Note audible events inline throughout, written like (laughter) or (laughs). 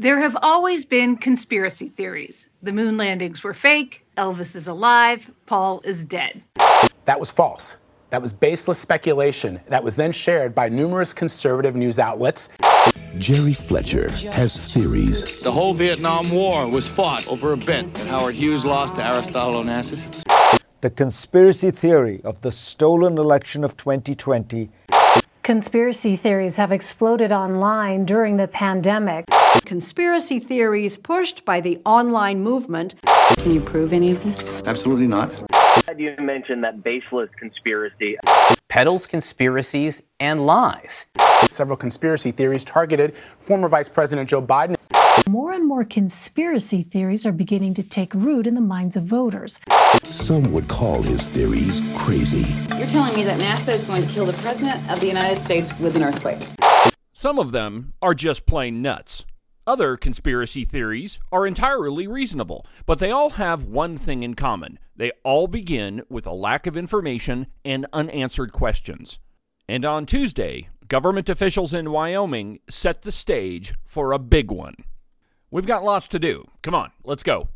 There have always been conspiracy theories. The moon landings were fake, Elvis is alive, Paul is dead. That was false. That was baseless speculation that was then shared by numerous conservative news outlets. Jerry Fletcher has theories. The whole Vietnam War was fought over a bet, that Howard Hughes lost to Aristotle Onassis. The conspiracy theory of the stolen election of 2020 Conspiracy theories have exploded online during the pandemic. Conspiracy theories pushed by the online movement. Can you prove any of this? Absolutely not. You mentioned that baseless conspiracy. Peddles conspiracies and lies. Several conspiracy theories targeted former Vice President Joe Biden. More and more conspiracy theories are beginning to take root in the minds of voters. Some would call his theories crazy. You're telling me that NASA is going to kill the President of the United States with an earthquake. Some of them are just plain nuts. Other conspiracy theories are entirely reasonable, but they all have one thing in common. They all begin with a lack of information and unanswered questions. And on Tuesday, government officials in Wyoming set the stage for a big one. We've got lots to do. Come on, let's go.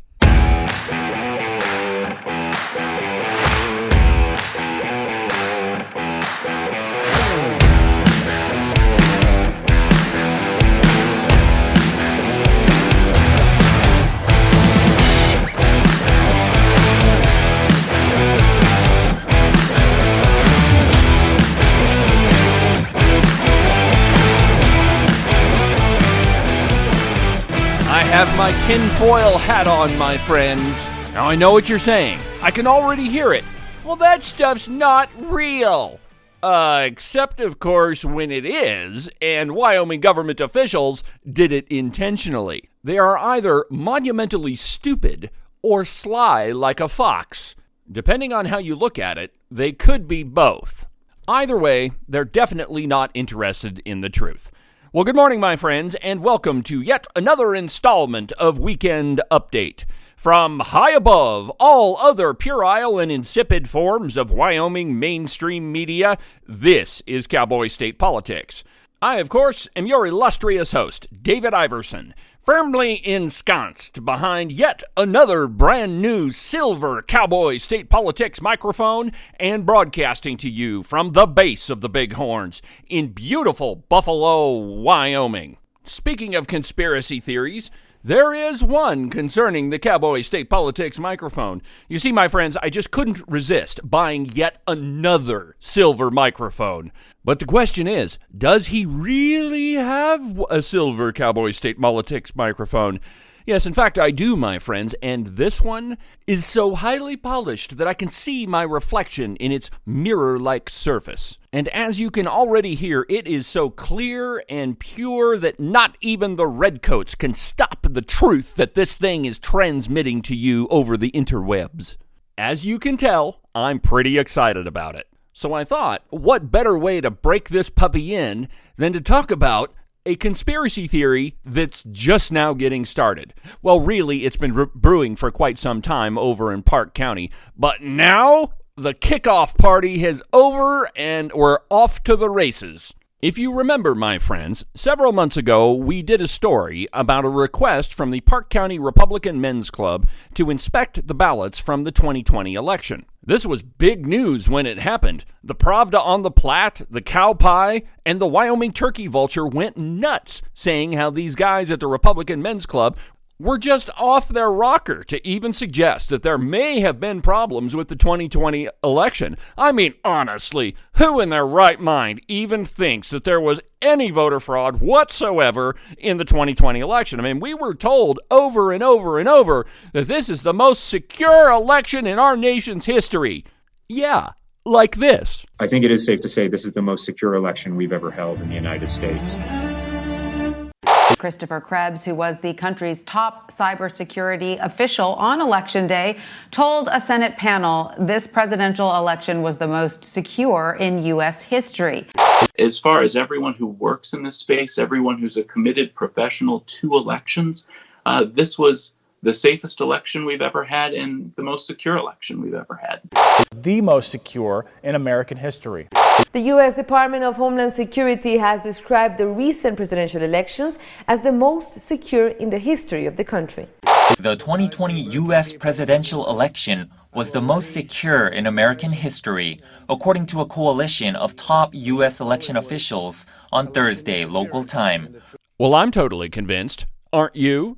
Tinfoil hat on, my friends. Now I know what you're saying. I can already hear it. Well, that stuff's not real. Uh, except, of course, when it is, and Wyoming government officials did it intentionally. They are either monumentally stupid or sly like a fox. Depending on how you look at it, they could be both. Either way, they're definitely not interested in the truth. Well, good morning, my friends, and welcome to yet another installment of Weekend Update. From high above all other puerile and insipid forms of Wyoming mainstream media, this is Cowboy State Politics. I, of course, am your illustrious host, David Iverson, firmly ensconced behind yet another brand new silver Cowboy State Politics microphone and broadcasting to you from the base of the Bighorns in beautiful Buffalo, Wyoming. Speaking of conspiracy theories, there is one concerning the Cowboy State Politics microphone. You see, my friends, I just couldn't resist buying yet another silver microphone. But the question is does he really have a silver Cowboy State Politics microphone? Yes, in fact, I do, my friends, and this one is so highly polished that I can see my reflection in its mirror like surface. And as you can already hear, it is so clear and pure that not even the redcoats can stop the truth that this thing is transmitting to you over the interwebs. As you can tell, I'm pretty excited about it. So I thought, what better way to break this puppy in than to talk about a conspiracy theory that's just now getting started. Well, really, it's been re- brewing for quite some time over in Park County, but now the kickoff party is over and we're off to the races. If you remember, my friends, several months ago we did a story about a request from the Park County Republican Men's Club to inspect the ballots from the 2020 election. This was big news when it happened. The Pravda on the Platte, the cow pie, and the Wyoming turkey vulture went nuts, saying how these guys at the Republican Men's Club were just off their rocker to even suggest that there may have been problems with the 2020 election. I mean, honestly, who in their right mind even thinks that there was any voter fraud whatsoever in the 2020 election? I mean, we were told over and over and over that this is the most secure election in our nation's history. Yeah, like this. I think it is safe to say this is the most secure election we've ever held in the United States. Christopher Krebs, who was the country's top cybersecurity official on election day, told a Senate panel this presidential election was the most secure in U.S. history. As far as everyone who works in this space, everyone who's a committed professional to elections, uh, this was the safest election we've ever had and the most secure election we've ever had. The most secure in American history. The U.S. Department of Homeland Security has described the recent presidential elections as the most secure in the history of the country. The 2020 U.S. presidential election was the most secure in American history, according to a coalition of top U.S. election officials on Thursday local time. Well, I'm totally convinced. Aren't you?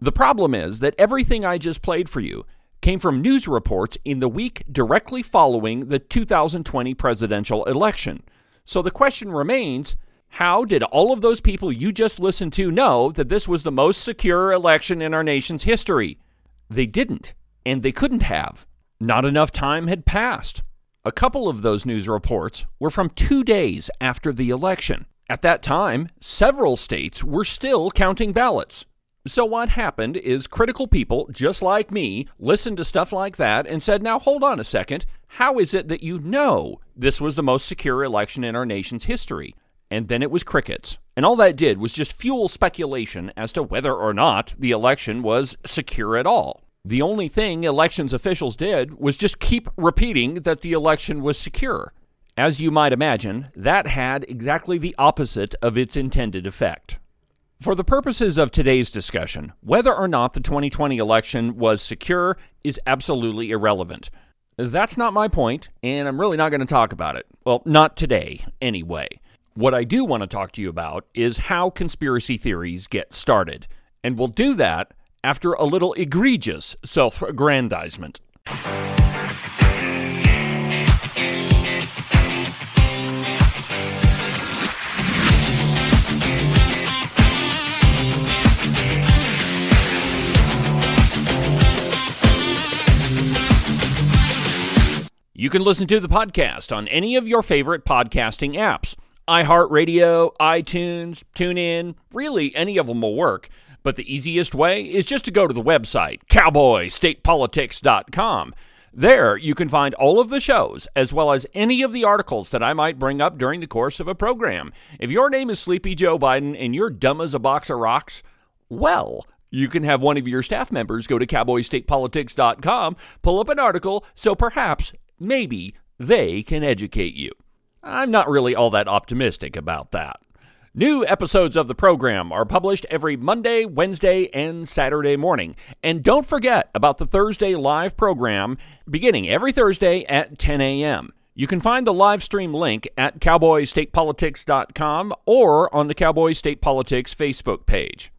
The problem is that everything I just played for you came from news reports in the week directly following the 2020 presidential election. So the question remains how did all of those people you just listened to know that this was the most secure election in our nation's history? They didn't, and they couldn't have. Not enough time had passed. A couple of those news reports were from two days after the election. At that time, several states were still counting ballots. So, what happened is critical people, just like me, listened to stuff like that and said, Now, hold on a second. How is it that you know this was the most secure election in our nation's history? And then it was crickets. And all that did was just fuel speculation as to whether or not the election was secure at all. The only thing elections officials did was just keep repeating that the election was secure. As you might imagine, that had exactly the opposite of its intended effect. For the purposes of today's discussion, whether or not the 2020 election was secure is absolutely irrelevant. That's not my point, and I'm really not going to talk about it. Well, not today, anyway. What I do want to talk to you about is how conspiracy theories get started. And we'll do that after a little egregious self aggrandizement. You can listen to the podcast on any of your favorite podcasting apps iHeartRadio, iTunes, TuneIn, really any of them will work. But the easiest way is just to go to the website, cowboystatepolitics.com. There, you can find all of the shows, as well as any of the articles that I might bring up during the course of a program. If your name is Sleepy Joe Biden and you're dumb as a box of rocks, well, you can have one of your staff members go to cowboystatepolitics.com, pull up an article, so perhaps maybe they can educate you. I'm not really all that optimistic about that. New episodes of the program are published every Monday, Wednesday, and Saturday morning. And don't forget about the Thursday live program beginning every Thursday at 10 a.m. You can find the live stream link at cowboystatepolitics.com or on the Cowboy State Politics Facebook page.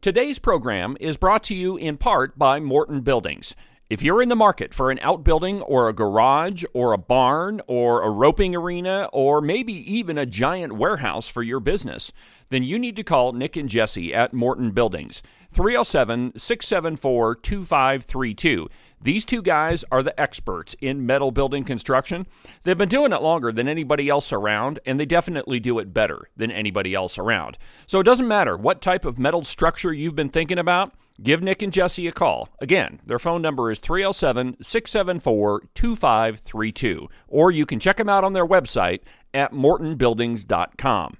Today's program is brought to you in part by Morton Buildings. If you're in the market for an outbuilding or a garage or a barn or a roping arena or maybe even a giant warehouse for your business, then you need to call Nick and Jesse at Morton Buildings, 307 674 2532. These two guys are the experts in metal building construction. They've been doing it longer than anybody else around, and they definitely do it better than anybody else around. So it doesn't matter what type of metal structure you've been thinking about. Give Nick and Jesse a call. Again, their phone number is 307 674 2532, or you can check them out on their website at mortonbuildings.com.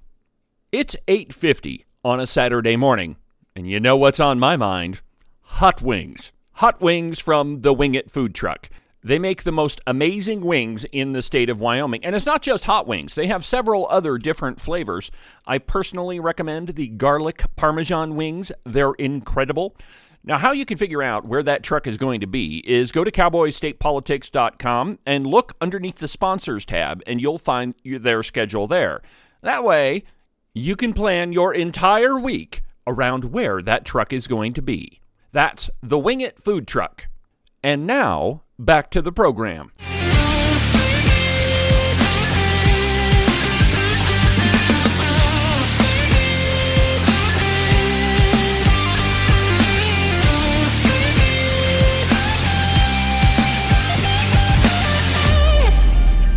It's 8:50 on a Saturday morning, and you know what's on my mind? Hot wings. Hot wings from the Wing It food truck. They make the most amazing wings in the state of Wyoming. And it's not just hot wings, they have several other different flavors. I personally recommend the garlic parmesan wings, they're incredible. Now, how you can figure out where that truck is going to be is go to cowboystatepolitics.com and look underneath the sponsors tab, and you'll find their schedule there. That way, you can plan your entire week around where that truck is going to be. That's the Wing It food truck. And now, back to the program.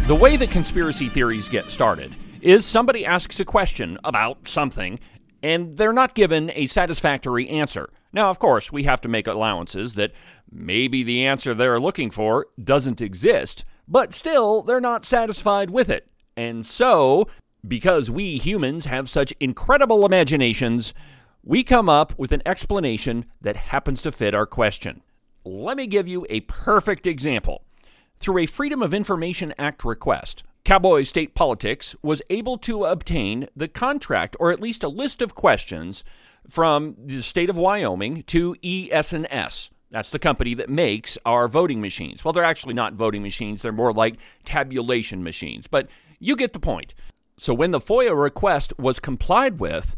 The way that conspiracy theories get started is somebody asks a question about something and they're not given a satisfactory answer. Now, of course, we have to make allowances that maybe the answer they're looking for doesn't exist, but still, they're not satisfied with it. And so, because we humans have such incredible imaginations, we come up with an explanation that happens to fit our question. Let me give you a perfect example. Through a Freedom of Information Act request, Cowboy State Politics was able to obtain the contract, or at least a list of questions, from the state of Wyoming to ES&S. That's the company that makes our voting machines. Well, they're actually not voting machines, they're more like tabulation machines, but you get the point. So when the FOIA request was complied with,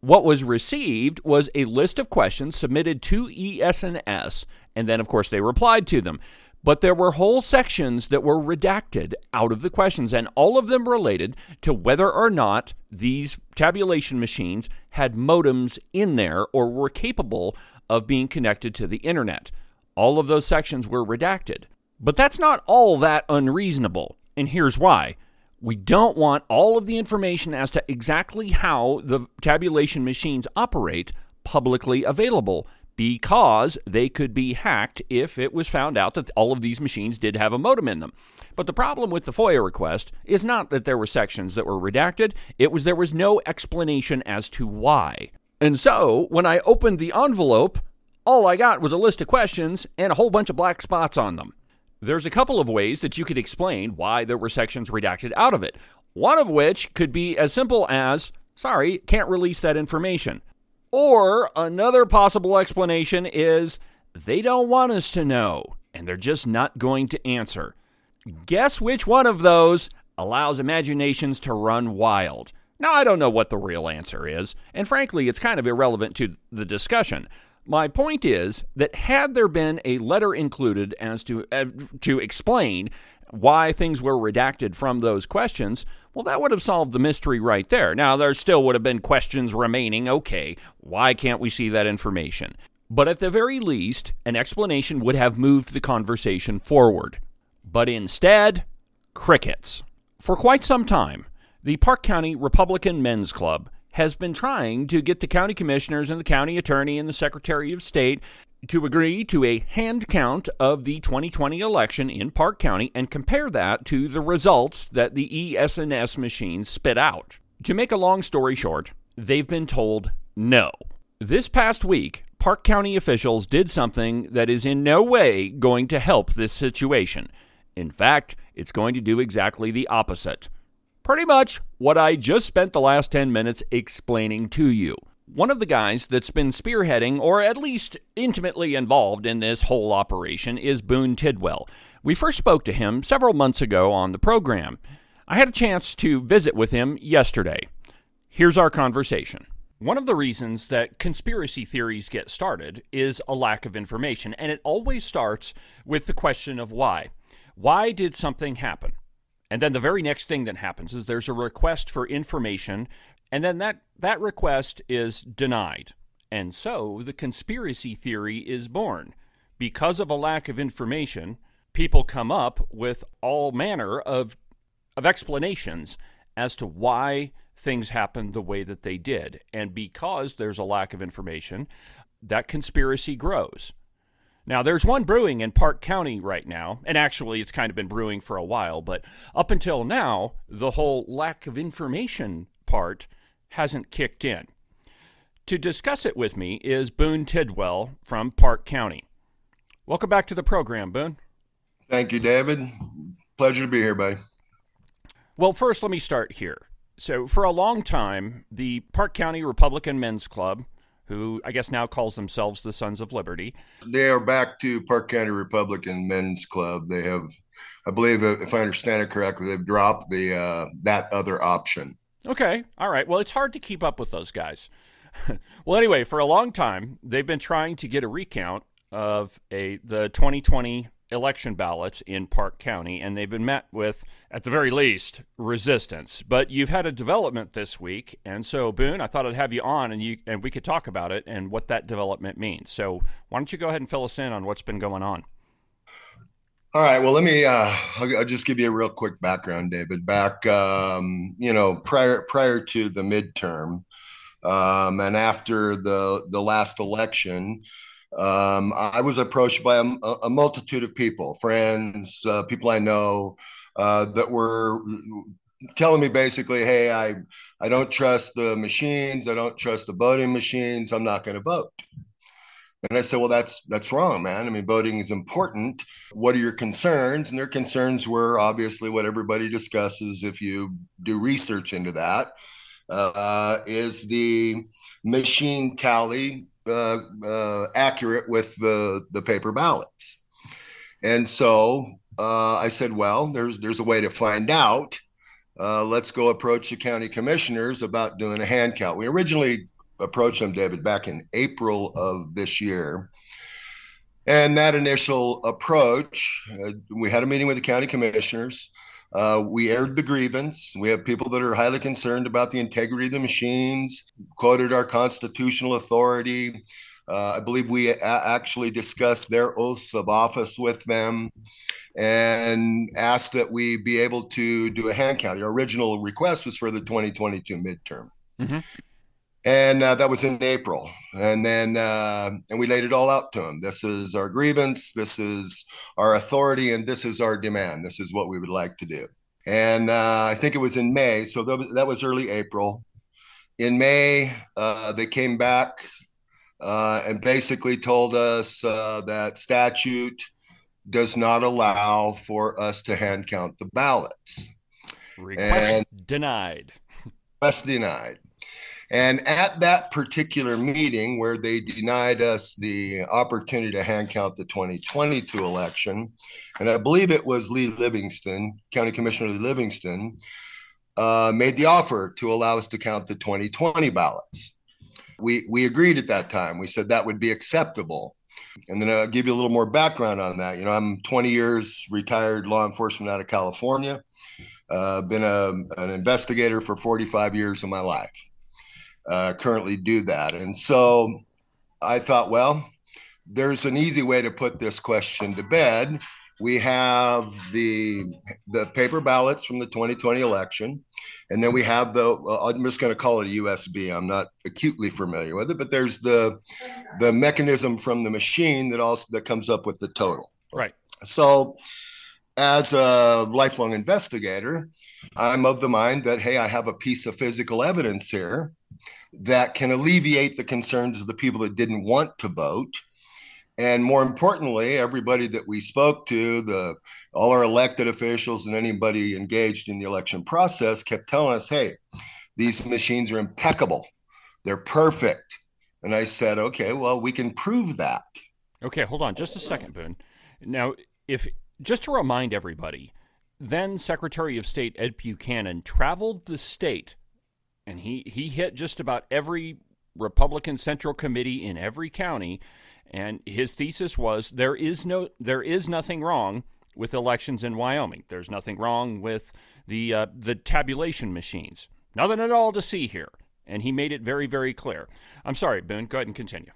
what was received was a list of questions submitted to ES&S, and then, of course, they replied to them. But there were whole sections that were redacted out of the questions, and all of them related to whether or not these tabulation machines had modems in there or were capable of being connected to the internet. All of those sections were redacted. But that's not all that unreasonable, and here's why. We don't want all of the information as to exactly how the tabulation machines operate publicly available because they could be hacked if it was found out that all of these machines did have a modem in them. But the problem with the FOIA request is not that there were sections that were redacted, it was there was no explanation as to why. And so, when I opened the envelope, all I got was a list of questions and a whole bunch of black spots on them. There's a couple of ways that you could explain why there were sections redacted out of it. One of which could be as simple as, sorry, can't release that information. Or another possible explanation is they don't want us to know and they're just not going to answer. Guess which one of those allows imaginations to run wild? Now, I don't know what the real answer is, and frankly, it's kind of irrelevant to the discussion. My point is that had there been a letter included as to uh, to explain why things were redacted from those questions, well, that would have solved the mystery right there. Now, there still would have been questions remaining. Okay, why can't we see that information? But at the very least, an explanation would have moved the conversation forward. But instead, crickets. For quite some time, the Park County Republican Men's Club has been trying to get the county commissioners and the county attorney and the secretary of state to agree to a hand count of the 2020 election in Park County and compare that to the results that the ES&S machines spit out. To make a long story short, they've been told no. This past week, Park County officials did something that is in no way going to help this situation. In fact, it's going to do exactly the opposite. Pretty much what I just spent the last 10 minutes explaining to you. One of the guys that's been spearheading, or at least intimately involved in this whole operation, is Boone Tidwell. We first spoke to him several months ago on the program. I had a chance to visit with him yesterday. Here's our conversation. One of the reasons that conspiracy theories get started is a lack of information, and it always starts with the question of why. Why did something happen? And then the very next thing that happens is there's a request for information, and then that, that request is denied. And so the conspiracy theory is born. Because of a lack of information, people come up with all manner of, of explanations as to why things happened the way that they did. And because there's a lack of information, that conspiracy grows. Now, there's one brewing in Park County right now, and actually it's kind of been brewing for a while, but up until now, the whole lack of information part hasn't kicked in. To discuss it with me is Boone Tidwell from Park County. Welcome back to the program, Boone. Thank you, David. Pleasure to be here, buddy. Well, first, let me start here. So, for a long time, the Park County Republican Men's Club who I guess now calls themselves the Sons of Liberty. They are back to Park County Republican Men's Club. They have, I believe, if I understand it correctly, they've dropped the uh, that other option. Okay, all right. Well, it's hard to keep up with those guys. (laughs) well, anyway, for a long time, they've been trying to get a recount of a the 2020 election ballots in Park County, and they've been met with, at the very least, resistance. But you've had a development this week, and so Boone, I thought I'd have you on, and you and we could talk about it and what that development means. So why don't you go ahead and fill us in on what's been going on? All right. Well, let me. Uh, I'll, I'll, just give you a real quick background, David. Back, um, you know, prior prior to the midterm, um, and after the the last election, um, I was approached by a, a, multitude of people, friends, uh, people I know, uh, that were telling me basically, "Hey, I I don't trust the machines. I don't trust the voting machines. I'm not going to vote." And I said, well, that's that's wrong, man. I mean, voting is important. What are your concerns? And their concerns were obviously what everybody discusses if you do research into that. Uh, is the machine tally uh, uh, accurate with the the paper ballots? And so uh, I said, well, there's there's a way to find out. Uh, let's go approach the county commissioners about doing a hand count. We originally approached them, David, back in April of this year. And that initial approach, uh, we had a meeting with the county commissioners. Uh, we aired the grievance. We have people that are highly concerned about the integrity of the machines, quoted our constitutional authority. Uh, I believe we a- actually discussed their oaths of office with them and asked that we be able to do a hand count. Our original request was for the 2022 midterm. Mm-hmm and uh, that was in April. And then uh, and we laid it all out to him. This is our grievance. This is our authority, and this is our demand. This is what we would like to do. And uh, I think it was in May, so that was, that was early April. In May, uh, they came back uh, and basically told us uh, that statute does not allow for us to hand count the ballots. Request and denied. Request denied. And at that particular meeting where they denied us the opportunity to hand count the 2022 election, and I believe it was Lee Livingston, County Commissioner Lee Livingston, uh, made the offer to allow us to count the 2020 ballots. We, we agreed at that time. We said that would be acceptable. And then I'll give you a little more background on that. You know, I'm 20 years retired law enforcement out of California. Uh, been a, an investigator for 45 years of my life uh, currently do that. And so I thought, well, there's an easy way to put this question to bed. We have the the paper ballots from the 2020 election, and then we have the. Well, I'm just going to call it a USB. I'm not acutely familiar with it, but there's the the mechanism from the machine that also that comes up with the total. Right. So, as a lifelong investigator, I'm of the mind that hey, I have a piece of physical evidence here that can alleviate the concerns of the people that didn't want to vote. And more importantly, everybody that we spoke to, the all our elected officials and anybody engaged in the election process kept telling us, hey, these machines are impeccable. They're perfect. And I said, okay, well, we can prove that. Okay, hold on just a second, Boone. Now, if just to remind everybody, then Secretary of State Ed Buchanan traveled the state and he, he hit just about every Republican Central Committee in every county. And his thesis was there is no there is nothing wrong with elections in Wyoming. There's nothing wrong with the uh, the tabulation machines. Nothing at all to see here. And he made it very very clear. I'm sorry, Boone. Go ahead and continue.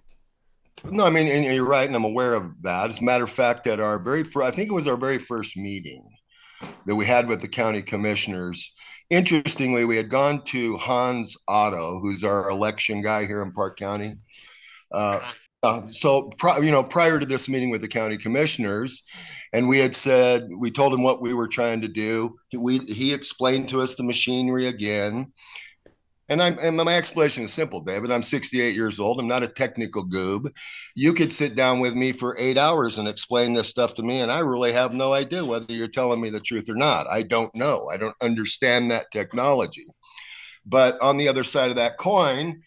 No, I mean, and you're right, and I'm aware of that. As a matter of fact, at our very I think it was our very first meeting that we had with the county commissioners. Interestingly, we had gone to Hans Otto, who's our election guy here in Park County. Uh, uh, so, you know, prior to this meeting with the county commissioners, and we had said we told him what we were trying to do. We he explained to us the machinery again, and, I'm, and my explanation is simple, David. I'm 68 years old. I'm not a technical goob. You could sit down with me for eight hours and explain this stuff to me, and I really have no idea whether you're telling me the truth or not. I don't know. I don't understand that technology. But on the other side of that coin,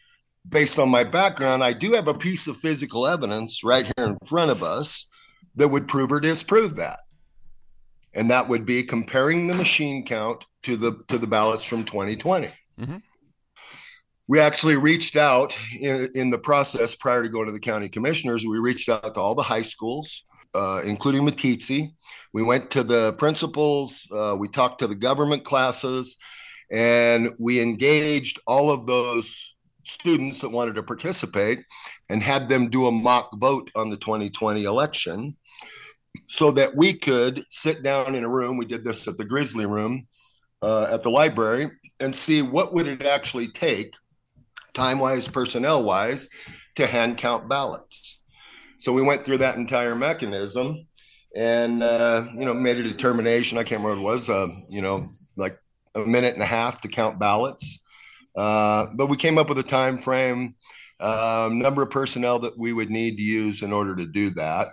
based on my background, I do have a piece of physical evidence right here in front of us that would prove or disprove that. And that would be comparing the machine count to the to the ballots from 2020. Mm-hmm we actually reached out in, in, the process prior to going to the county commissioners. We reached out to all the high schools, uh, including Meeteetse. We went to the principals, uh, we talked to the government classes, and we engaged all of those students that wanted to participate and had them do a mock vote on the 2020 election so that we could sit down in a room. We did this at the Grizzly Room uh, at the library and see what would it actually take time wise, personnel wise, to hand count ballots. So we went through that entire mechanism and, uh, you know, made a determination. I can't remember what it was, uh, you know, like a minute and a half to count ballots. Uh, but we came up with a time frame um, number of personnel that we would need to use in order to do that.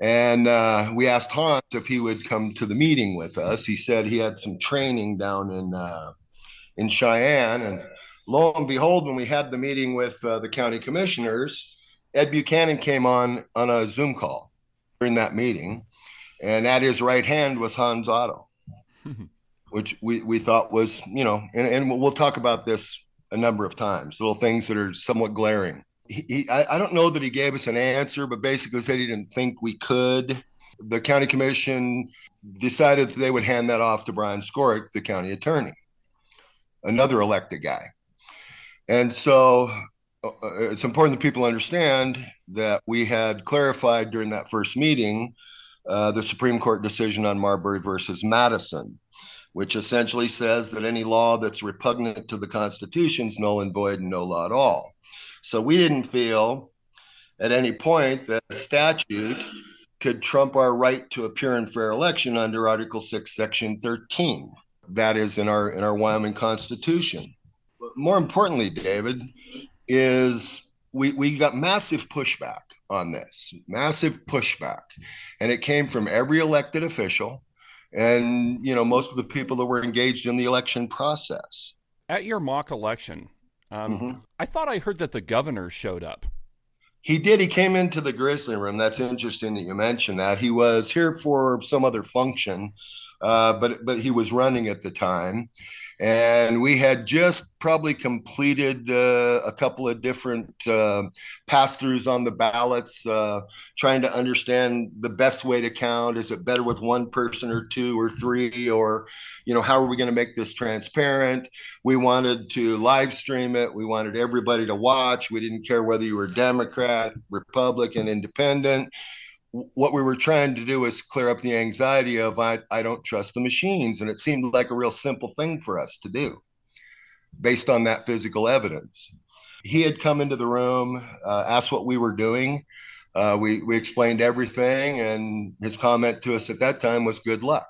And uh, we asked Hans if he would come to the meeting with us. He said he had some training down in uh, in Cheyenne, and lo and behold, when we had the meeting with uh, the county commissioners, Ed Buchanan came on on a Zoom call during that meeting, and at his right hand was Hans Otto, (laughs) which we, we thought was you know, and, and we'll talk about this a number of times, little things that are somewhat glaring he, he I, I, don't know that he gave us an answer, but basically said he didn't think we could. The county commission decided they would hand that off to Bryan Skoric, the county attorney, another elected guy. And so uh, uh, it's important that people understand that we had clarified during that first meeting uh, the Supreme Court decision on Marbury versus Madison, which essentially says that any law that's repugnant to the Constitution is null and void and no law at all. So we didn't feel at any point that a statute could trump our right to a pure and fair election under Article 6, Section 13. That is in our in our Wyoming Constitution. More importantly, David, is we, we got massive pushback on this, massive pushback. And it came from every elected official and you know most of the people that were engaged in the election process. At your mock election, um, mm-hmm. I thought I heard that the governor showed up. He did. He came into the Grizzly room. That's interesting that you mentioned that. He was here for some other function, uh, but but he was running at the time, and we had just probably completed uh, a couple of different uh, pass throughs on the ballots, uh, trying to understand the best way to count. Is it better with one person or two or three, or you know, how are we going to make this transparent? We wanted to live stream it. We wanted everybody to watch. We didn't care whether you were Democrat, Republican, Independent what we were trying to do is clear up the anxiety of I, I don't trust the machines. And it seemed like a real simple thing for us to do based on that physical evidence. He had come into the room, uh, asked what we were doing. Uh, we, we explained everything, and his comment to us at that time was good luck.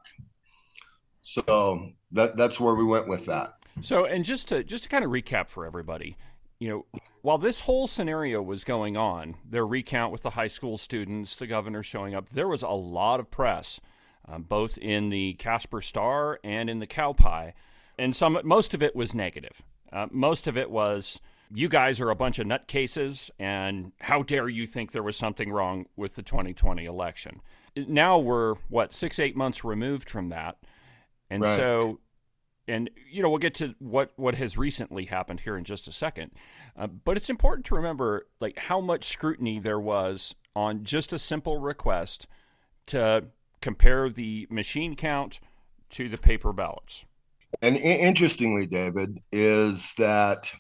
So that, that's where we went with that. So, and just to just to kind of recap for everybody, you know, while this whole scenario was going on, their recount with the high school students, the governor showing up, there was a lot of press, um, both in the Casper Star and in the Cowpie, and some most of it was negative. Uh, most of it was, "You guys are a bunch of nutcases, and how dare you think there was something wrong with the 2020 election?" Now we're what six, eight months removed from that, and right. so and you know we'll get to what what has recently happened here in just a second. Uh, but it's important to remember like how much scrutiny there was on just a simple request to compare the machine count to the paper ballots. And interestingly david is that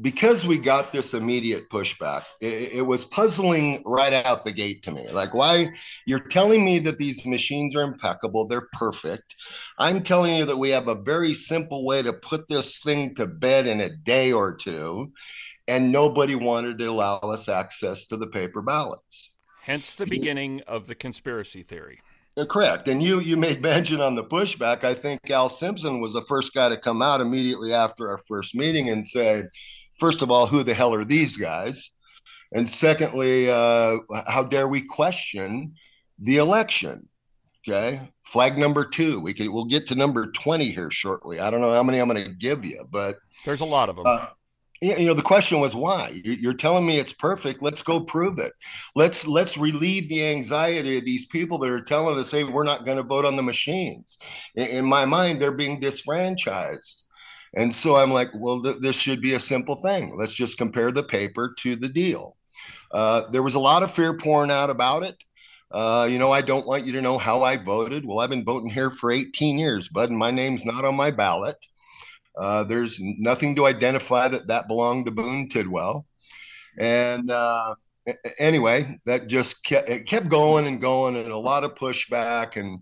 because we got this immediate pushback, it, it, was puzzling right out the gate to me. Like, why you're telling me that these machines are impeccable, they're perfect. I'm telling you that we have a very simple way to put this thing to bed in a day or two, and nobody wanted to allow us access to the paper ballots. Hence the beginning of the conspiracy theory. Uh, correct. And you you made mention on the pushback. I think Al Simpson was the first guy to come out immediately after our first meeting and say, first of all, who the hell are these guys? And secondly, uh, how dare we question the election? Okay, flag number two. We can we'll get to number twenty here shortly. I don't know how many I'm going to give you, but there's a lot of them. Uh, you know the question was why you're telling me it's perfect let's go prove it let's let's relieve the anxiety of these people that are telling us hey we're not going to vote on the machines in, in my mind they're being disfranchised and so I'm like, well, th- this should be a simple thing. Let's just compare the paper to the deal. Uh, there was a lot of fear pouring out about it. Uh, you know, I don't want you to know how I voted. Well, I've been voting here for 18 years, bud, and my name's not on my ballot. Uh, there's nothing to identify that that belonged to Boone Tidwell. And uh, anyway, that just kept, it kept going and going, and a lot of pushback. And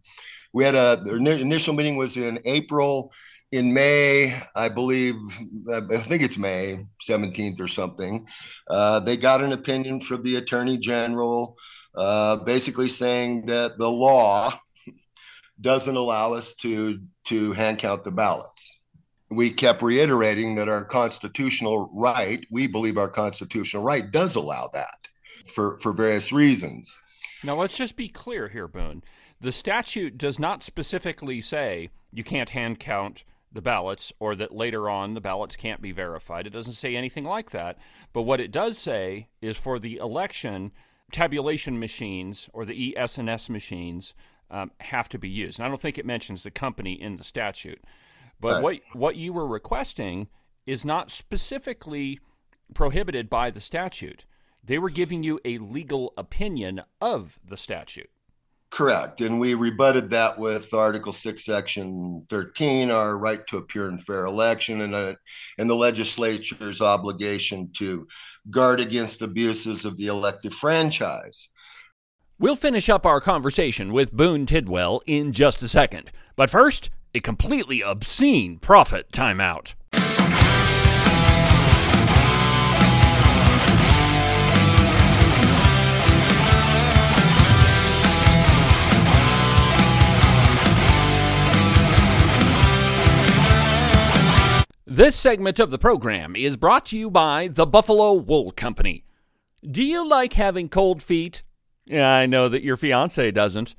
we had a the initial meeting was in April in May, I believe, I think it's May 17th or something, uh, they got an opinion from the attorney general uh, basically saying that the law doesn't allow us to, to hand count the ballots. we kept reiterating that our constitutional right, we believe our constitutional right does allow that for, for various reasons. Now, let's just be clear here, Boone. The statute does not specifically say you can't hand count the ballots or that later on the ballots can't be verified. It doesn't say anything like that. But what it does say is for the election, tabulation machines or the ES&S machines um, have to be used. And I don't think it mentions the company in the statute. But right. what what you were requesting is not specifically prohibited by the statute. They were giving you a legal opinion of the statute. Correct. And we rebutted that with Article 6, Section 13, our right to a pure and fair election, and, a, and the legislature's obligation to guard against abuses of the elective franchise. We'll finish up our conversation with Boone Tidwell in just a second. But first, a completely obscene profit timeout. This segment of the program is brought to you by the Buffalo Wool Company. Do you like having cold feet? Yeah, I know that your fiance doesn't.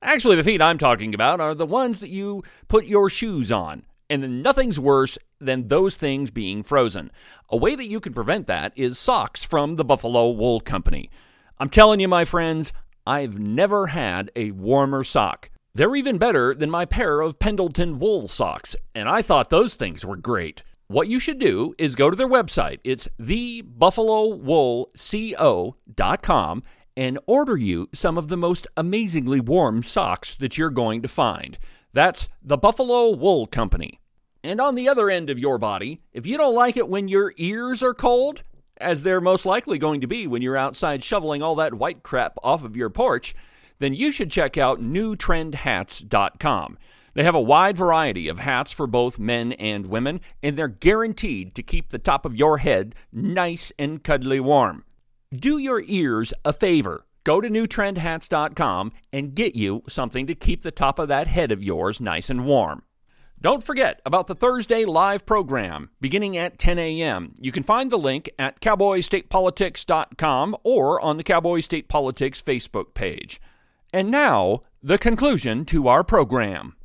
Actually, the feet I'm talking about are the ones that you put your shoes on. And nothing's worse than those things being frozen. A way that you can prevent that is socks from the Buffalo Wool Company. I'm telling you, my friends, I've never had a warmer sock. They're even better than my pair of Pendleton wool socks, and I thought those things were great. What you should do is go to their website. It's thebuffalowoolco.com and order you some of the most amazingly warm socks that you're going to find. That's the Buffalo Wool Company. And on the other end of your body, if you don't like it when your ears are cold, as they're most likely going to be when you're outside shoveling all that white crap off of your porch, then you should check out newtrendhats.com. They have a wide variety of hats for both men and women, and they're guaranteed to keep the top of your head nice and cuddly warm. Do your ears a favor. Go to newtrendhats.com and get you something to keep the top of that head of yours nice and warm. Don't forget about the Thursday live program beginning at 10 a.m. You can find the link at cowboystatepolitics.com or on the Cowboy State Politics Facebook page. And now, the conclusion to our program.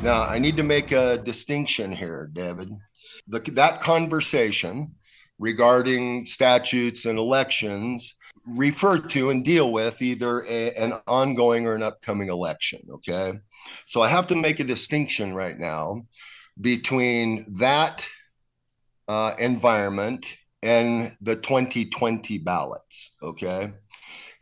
Now, I need to make a distinction here, David. The, that conversation regarding statutes and elections refer to and deal with either a, an ongoing or an upcoming election. Okay. So I have to make a distinction right now between that uh, environment and the 2020 ballots. Okay.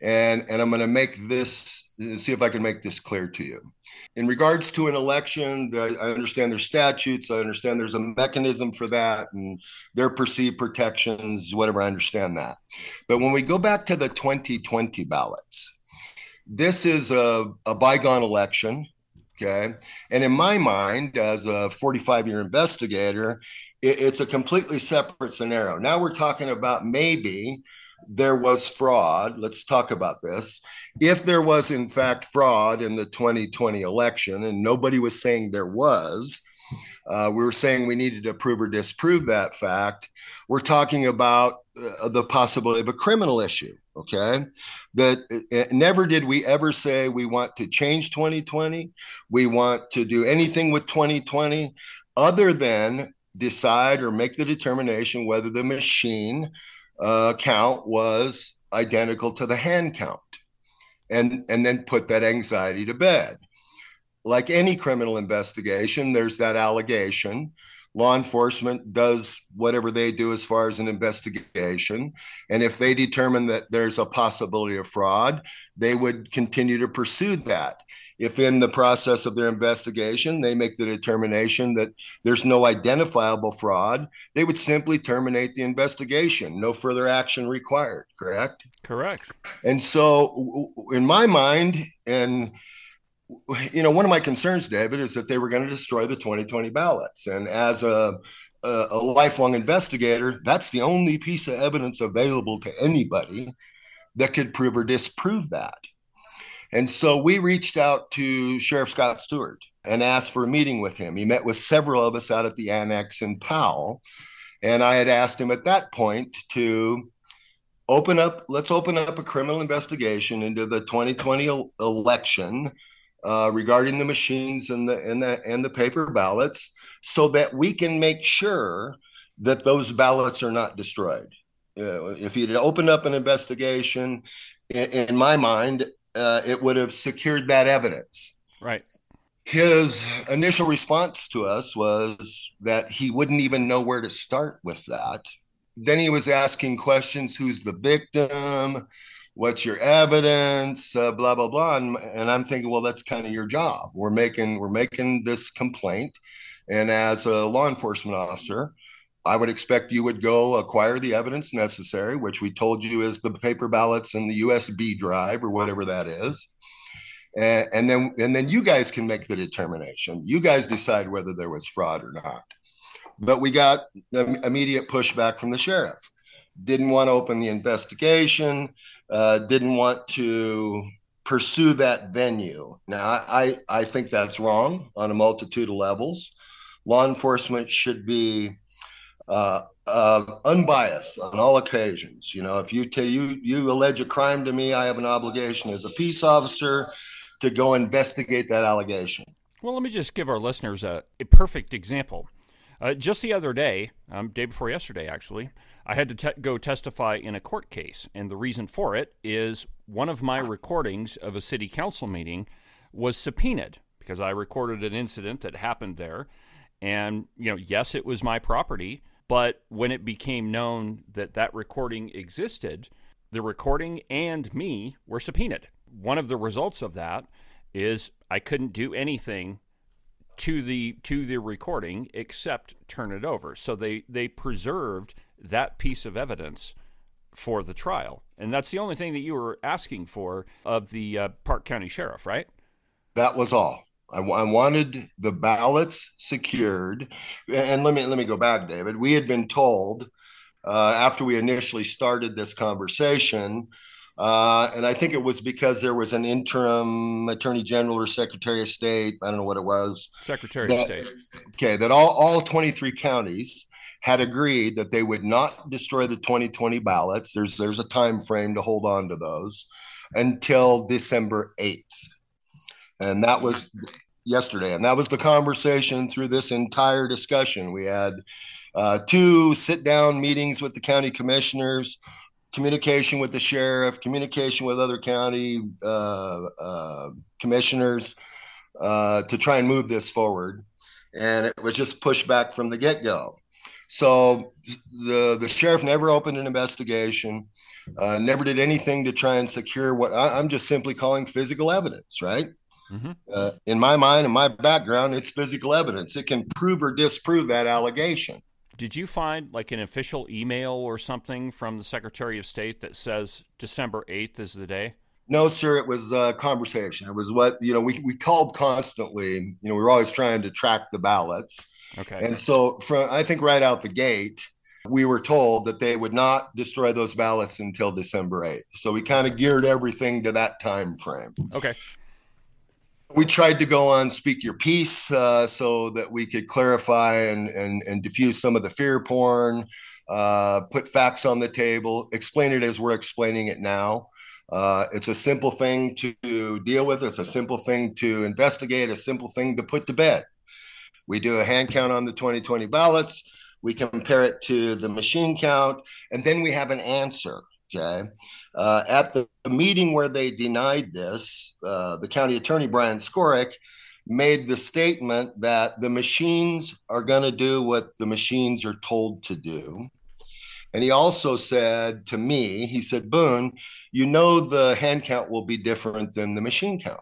And, and I'm going to make this, see if I can make this clear to you in regards to an election, I understand there's statutes. I understand there's a mechanism for that and their perceived protections, whatever. I understand that. But when we go back to the 2020 ballots, this is a, a bygone election. Okay. And in my mind, as a 45 year investigator, it, it's a completely separate scenario. Now we're talking about maybe there was fraud, let's talk about this. If there was, in fact, fraud in the 2020 election, and nobody was saying there was, uh, we were saying we needed to prove or disprove that fact. We're talking about uh, the possibility of a criminal issue. Okay. That uh, never did we ever say we want to change 2020. We want to do anything with 2020 other than decide or make the determination whether the machine uh, count was identical to the hand count. And and then put that anxiety to bed. Like any criminal investigation there's that allegation. Law enforcement does whatever they do as far as an investigation. And if they determine that there's a possibility of fraud they would continue to pursue that if in the process of their investigation they make the determination that there's no identifiable fraud, they would simply terminate the investigation. No further action required, correct? Correct. And so, in my mind, and you know, one of my concerns, David, is that they were going to destroy the 2020 ballots. And as a, a, a lifelong investigator, that's the only piece of evidence available to anybody that could prove or disprove that. And so we reached out to Sheriff Scott Steward and asked for a meeting with him. He met with several of us out at the annex in Powell. And I had asked him at that point to open up, let's open up a criminal investigation into the 2020 election uh, regarding the machines and the, and, the, and the paper ballots so that we can make sure that those ballots are not destroyed. Uh, if he'd opened up an investigation, in, in my mind, uh, it would have secured that evidence. Right. His initial response to us was that he wouldn't even know where to start with that. Then he was asking questions who's the victim? What's your evidence? Uh, blah blah blah. And, and I'm thinking, well, that's kind of your job. We're making we're making this complaint, and as a law enforcement officer, I would expect you would go acquire the evidence necessary, which we told you is the paper ballots and the USB drive or whatever that is. And, and then and then you guys can make the determination. You guys decide whether there was fraud or not. But we got immediate pushback from the sheriff. Didn't want to open the investigation. Uh, didn't want to pursue that venue. Now, I I think that's wrong on a multitude of levels. Law enforcement should be uh, unbiased on all occasions. You know, if you tell you you allege a crime to me, I have an obligation as a peace officer to go investigate that allegation. Well, let me just give our listeners a, a perfect example. Uh, just the other day, um, day before yesterday, actually, I had to te- go testify in a court case, and the reason for it is one of my recordings of a city council meeting was subpoenaed because I recorded an incident that happened there, and you know, yes, it was my property, but when it became known that that recording existed, the recording and me were subpoenaed. One of the results of that is I couldn't do anything to the to the recording except turn it over. So they they preserved that piece of evidence for the trial, and that's the only thing that you were asking for of the uh, Park County Sheriff, right? That was all. I, I wanted the ballots secured. And let me let me go back, David. We had been told uh, after we initially started this conversation, uh, and I think it was because there was an interim attorney general or secretary of state. I don't know what it was. Secretary that, of State. Okay, that all, all 23 counties had agreed that they would not destroy the 2020 ballots. There's there's a time frame to hold on to those until December 8th and that was yesterday. And that was the conversation through this entire discussion. We had uh, two sit down meetings with the county commissioners communication with the sheriff communication with other county uh, uh, commissioners uh, to try and move this forward. And it was just pushed back from the get-go. So the the sheriff never opened an investigation uh, never did anything to try and secure what I, i'm just simply calling physical evidence right Mm-hmm. Uh, in my mind and my background, it's physical evidence. It can prove or disprove that allegation. Did you find like an official email or something from the Secretary of State that says December 8th is the day? No, sir. It was a conversation. It was what, you know, we, we called constantly. You know, we were always trying to track the ballots. Okay. And so, from I think right out the gate, we were told that they would not destroy those ballots until December 8th. So we kind of geared everything to that time frame. Okay we tried to go on speak your piece uh, so that we could clarify and, and, and diffuse some of the fear porn uh, put facts on the table explain it as we're explaining it now. Uh, it's a simple thing to deal with it's a simple thing to investigate a simple thing to put to bed. We do a hand count on the 2020 ballots we compare it to the machine count and then we have an answer okay uh, at the meeting where they denied this, uh, the county attorney, Bryan Skoric, made the statement that the machines are going to do what the machines are told to do. And he also said to me, he said, Boone, you know the hand count will be different than the machine count.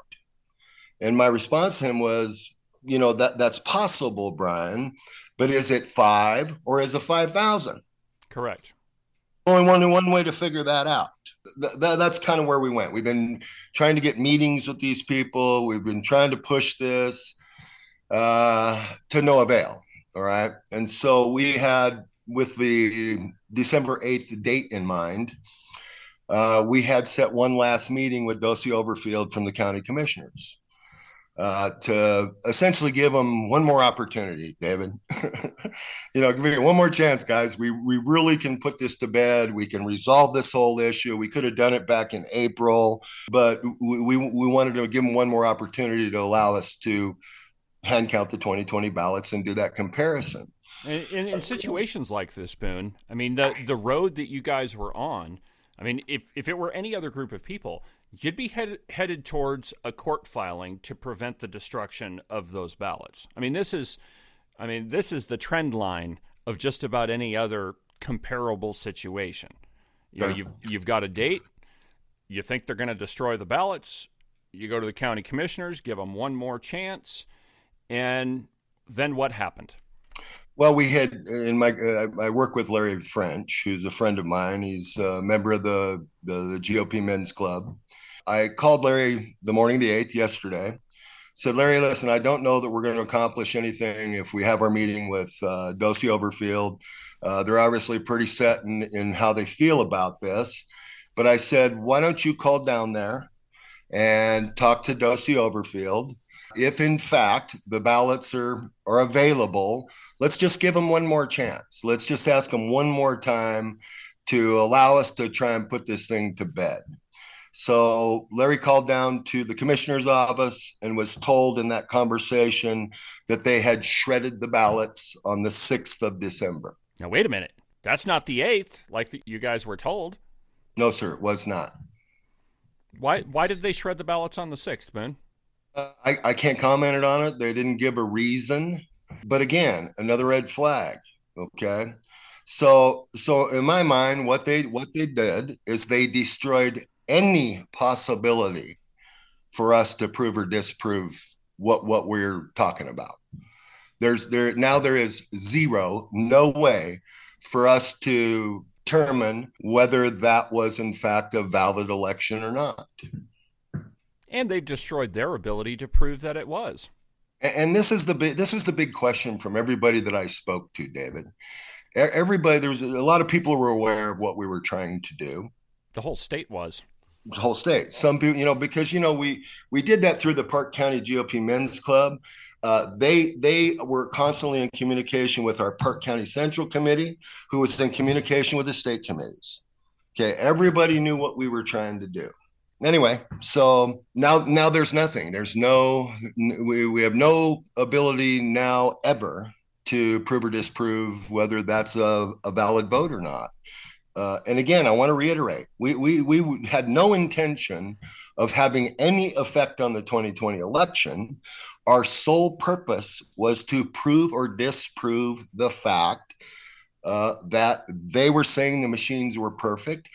And my response to him was, you know, that that's possible, Bryan, but is it five or is it 5,000? Correct only one one way to figure that out. Th- th- that's kind of where we went. We've been trying to get meetings with these people. We've been trying to push this uh, to no avail. All right, and so we had with the December eighth date in mind. Uh, we had set one last meeting with Dossie Overfield from the county commissioners uh, to essentially give them one more opportunity, David. (laughs) you know, give me one more chance, guys. We we really can put this to bed. We can resolve this whole issue. We could have done it back in April, but we we, we wanted to give them one more opportunity to allow us to hand count the 2020 ballots and do that comparison. In, situations like this, Boone, I mean, the the road that you guys were on. I mean, if if it were any other group of people, you'd be head, headed towards a court filing to prevent the destruction of those ballots. I mean, this is, I mean, this is the trend line of just about any other comparable situation. You know, you've you've got a date. You think they're going to destroy the ballots. You go to the county commissioners, give them one more chance, and then what happened? Well, we had in my uh, I work with Larry French, who's a friend of mine. He's a member of the the, the GOP Men's Club. I called Larry the morning the eighth yesterday. Said Larry, listen, I don't know that we're going to accomplish anything if we have our meeting with uh, Overfield. Uh, they're obviously pretty set in, in how they feel about this. But I said, why don't you call down there and talk to Dossie Overfield? If in fact the ballots are are available, let's just give them one more chance. Let's just ask them one more time to allow us to try and put this thing to bed. So Larry called down to the commissioner's office and was told in that conversation that they had shredded the ballots on the 6th of December. Now, wait a minute. That's not the 8th, like the, you guys were told. No, sir, it was not. Why, why did they shred the ballots on the 6th, Ben? Uh, I, I can't comment on it. They didn't give a reason. But again, another red flag. Okay. So so in my mind, what they what they did is they destroyed any possibility for us to prove or disprove what what we're talking about. There's there now there is zero, no way for us to determine whether that was in fact a valid election or not. And they've destroyed their ability to prove that it was. And this is the big this was the big question from everybody that I spoke to, David. Everybody, there was a lot of people were aware of what we were trying to do. The whole state was whole state. Some people, you know, because you know we we did that through the Park County GOP Men's Club. Uh, they they were constantly in communication with our Park County Central Committee, who was in communication with the state committees. Okay, everybody knew what we were trying to do. Anyway, so now now there's nothing. There's no we, we have no ability now ever to prove or disprove whether that's a, a valid vote or not. Uh, and again, I want to reiterate, we, we, we had no intention of having any effect on the 2020 election. Our sole purpose was to prove or disprove the fact uh, that they were saying the machines were perfect.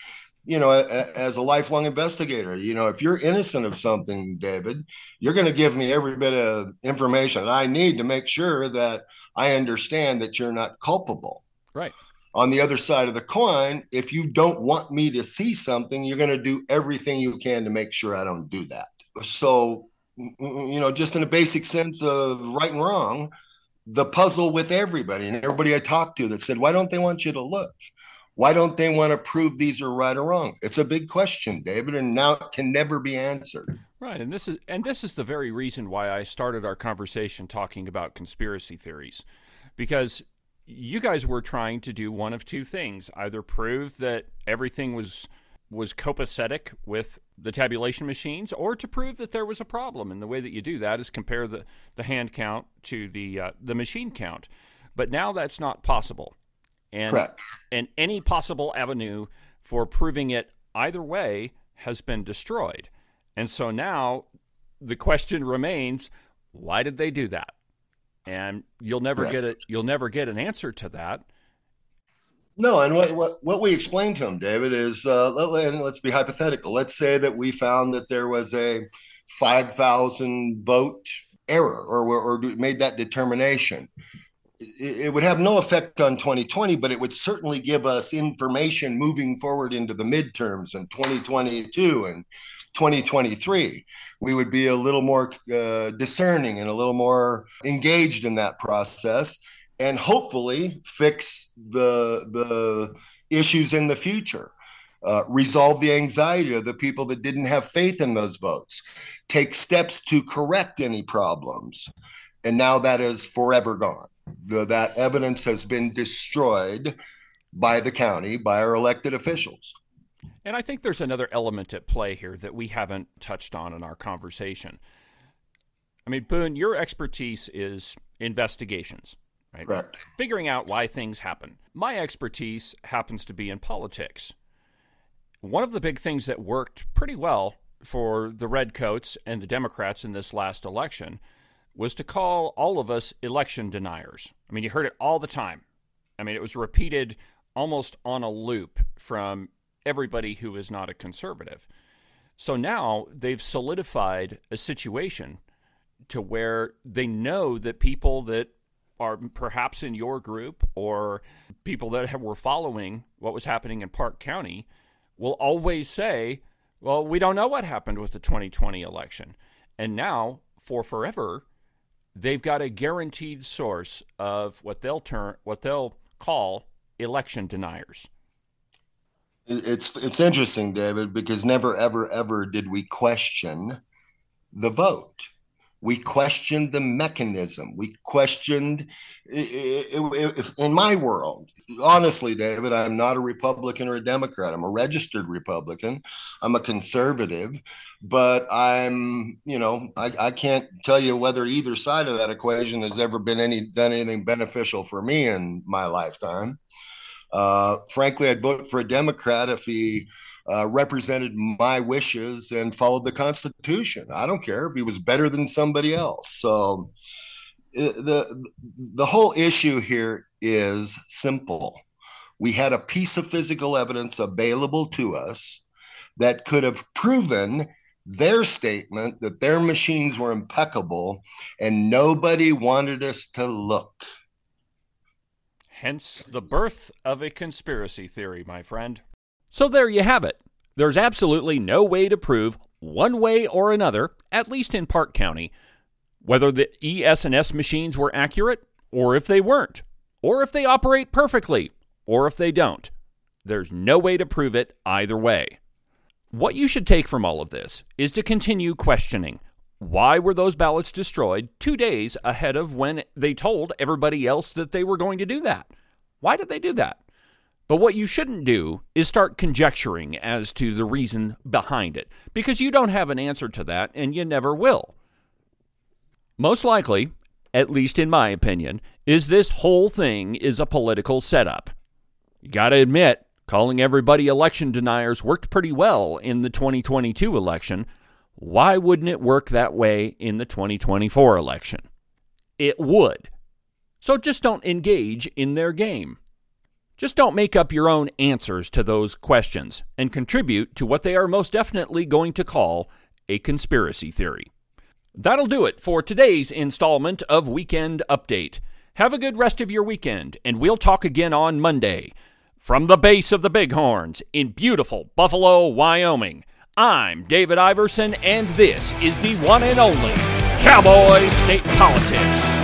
You know, as a lifelong investigator, you know, if you're innocent of something, David, you're going to give me every bit of information I need to make sure that I understand that you're not culpable. Right on the other side of the coin, if you don't want me to see something, you're going to do everything you can to make sure I don't do that. So, mm, mm, mm, you know, just in a basic sense of right and wrong, the puzzle with everybody and everybody I talked to that said, why don't they want you to look? Why don't they want to prove these are right or wrong? It's a big question, David, and now it can never be answered. Right, and this is and this is the very reason why I started our conversation talking about conspiracy theories. Because you guys were trying to do one of two things either prove that everything was was copacetic with the tabulation machines or to prove that there was a problem. And the way that you do that is compare the, the hand count to the uh, the machine count. But now that's not possible. And Correct. and any possible avenue for proving it either way has been destroyed. And so now the question remains why did they do that and you'll never get it. You'll never get an answer to that. No, and what what, what we explained to him, David, is uh, let, let's be hypothetical. Let's say that we found that there was a five thousand vote error, or or made that determination. it would have no effect on 2020, but it would certainly give us information moving forward into the midterms in 2022 and 2023. We would be a little more uh, discerning and a little more engaged in that process and hopefully fix the the issues in the future. Uh, resolve the anxiety of the people that didn't have faith in those votes, take steps to correct any problems. And now that is forever gone. The, that evidence has been destroyed by the county, by our elected officials. And I think there's another element at play here that we haven't touched on in our conversation. I mean, Boone, your expertise is investigations, right? Correct. Figuring out why things happen. My expertise happens to be in politics. One of the big things that worked pretty well for the Redcoats and the Democrats in this last election was to call all of us election deniers. I mean, you heard it all the time. I mean, it was repeated almost on a loop from everybody who is not a conservative. So now they've solidified a situation to where they know that people that are perhaps in your group or people that have, were following what was happening in Park County will always say, well, we don't know what happened with the 2020 election. And now, for forever, they've got a guaranteed source of what they'll turn what they'll call election deniers. It's it's interesting, David, because never ever ever did we question the vote we questioned the mechanism. We questioned, in my world, honestly, David, I'm not a Republican or a Democrat. I'm a registered Republican. I'm a conservative, but I'm, you know, I, I can't tell you whether either side of that equation has ever been any done anything beneficial for me in my lifetime. Uh, frankly, I'd vote for a Democrat if he uh, represented my wishes and followed the Constitution. I don't care if he was better than somebody else. So the the whole issue here is simple. We had a piece of physical evidence available to us that could have proven their statement that their machines were impeccable and nobody wanted us to look. Hence the birth of a conspiracy theory, my friend. So there you have it. There's absolutely no way to prove, one way or another, at least in Park County, whether the ES&S machines were accurate or if they weren't, or if they operate perfectly or if they don't. There's no way to prove it either way. What you should take from all of this is to continue questioning. Why were those ballots destroyed two days ahead of when they told everybody else that they were going to do that? Why did they do that? But what you shouldn't do is start conjecturing as to the reason behind it, because you don't have an answer to that and you never will. Most likely, at least in my opinion, is this whole thing is a political setup. You got to admit, calling everybody election deniers worked pretty well in the 2022 election. Why wouldn't it work that way in the 2024 election? It would. So just don't engage in their game. Just don't make up your own answers to those questions and contribute to what they are most definitely going to call a conspiracy theory. That'll do it for today's installment of Weekend Update. Have a good rest of your weekend, and we'll talk again on Monday. From the base of the Bighorns in beautiful Buffalo, Wyoming, I'm David Iverson, and this is the one and only Cowboy State Politics.